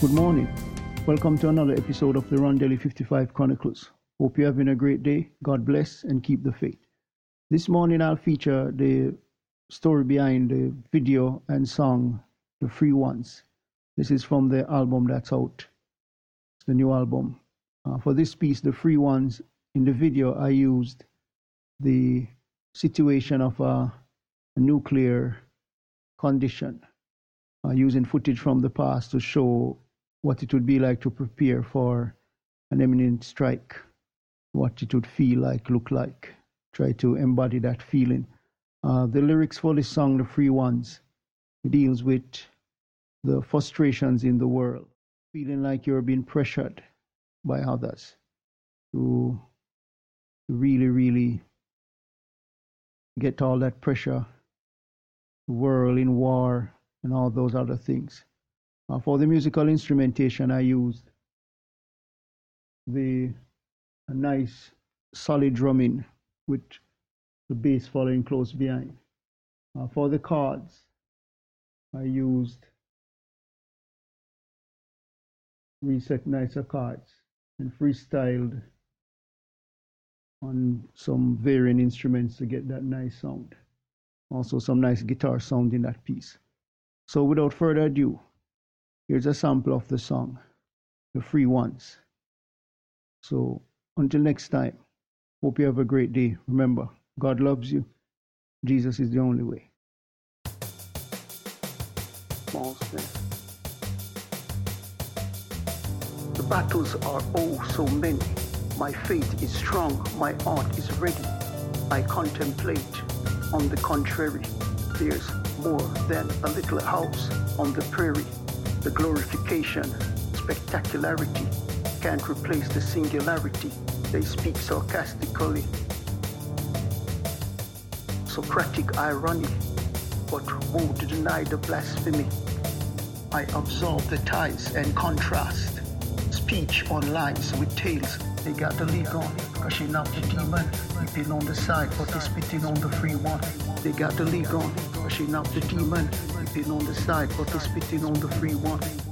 Good morning. Welcome to another episode of the Rondelli 55 Chronicles. Hope you're having a great day. God bless and keep the faith. This morning I'll feature the story behind the video and song The Free Ones. This is from the album that's out, it's the new album. Uh, for this piece, The Free Ones, in the video I used the situation of a, a nuclear condition, uh, using footage from the past to show what it would be like to prepare for an imminent strike, what it would feel like, look like. Try to embody that feeling. Uh, the lyrics for this song, The Free Ones, deals with the frustrations in the world, feeling like you're being pressured by others to really, really get all that pressure, The world in war, and all those other things. Uh, for the musical instrumentation, I used the nice solid drumming with the bass following close behind. Uh, for the chords, I used reset nicer chords and freestyled on some varying instruments to get that nice sound. Also, some nice guitar sound in that piece. So, without further ado, Here's a sample of the song, The Free Ones. So until next time, hope you have a great day. Remember, God loves you. Jesus is the only way. The battles are oh so many. My faith is strong, my heart is ready. I contemplate, on the contrary, there's more than a little house on the prairie. The glorification, spectacularity can't replace the singularity. They speak sarcastically. Socratic irony, but woe to deny the blasphemy. I absorb the ties and contrast. Speech on lines with tales. They got the league on, she not the demon. Spitting on the side, but they spitting on the free one. They got the league on, she not the demon spitting on the side, but they spitting on the free one.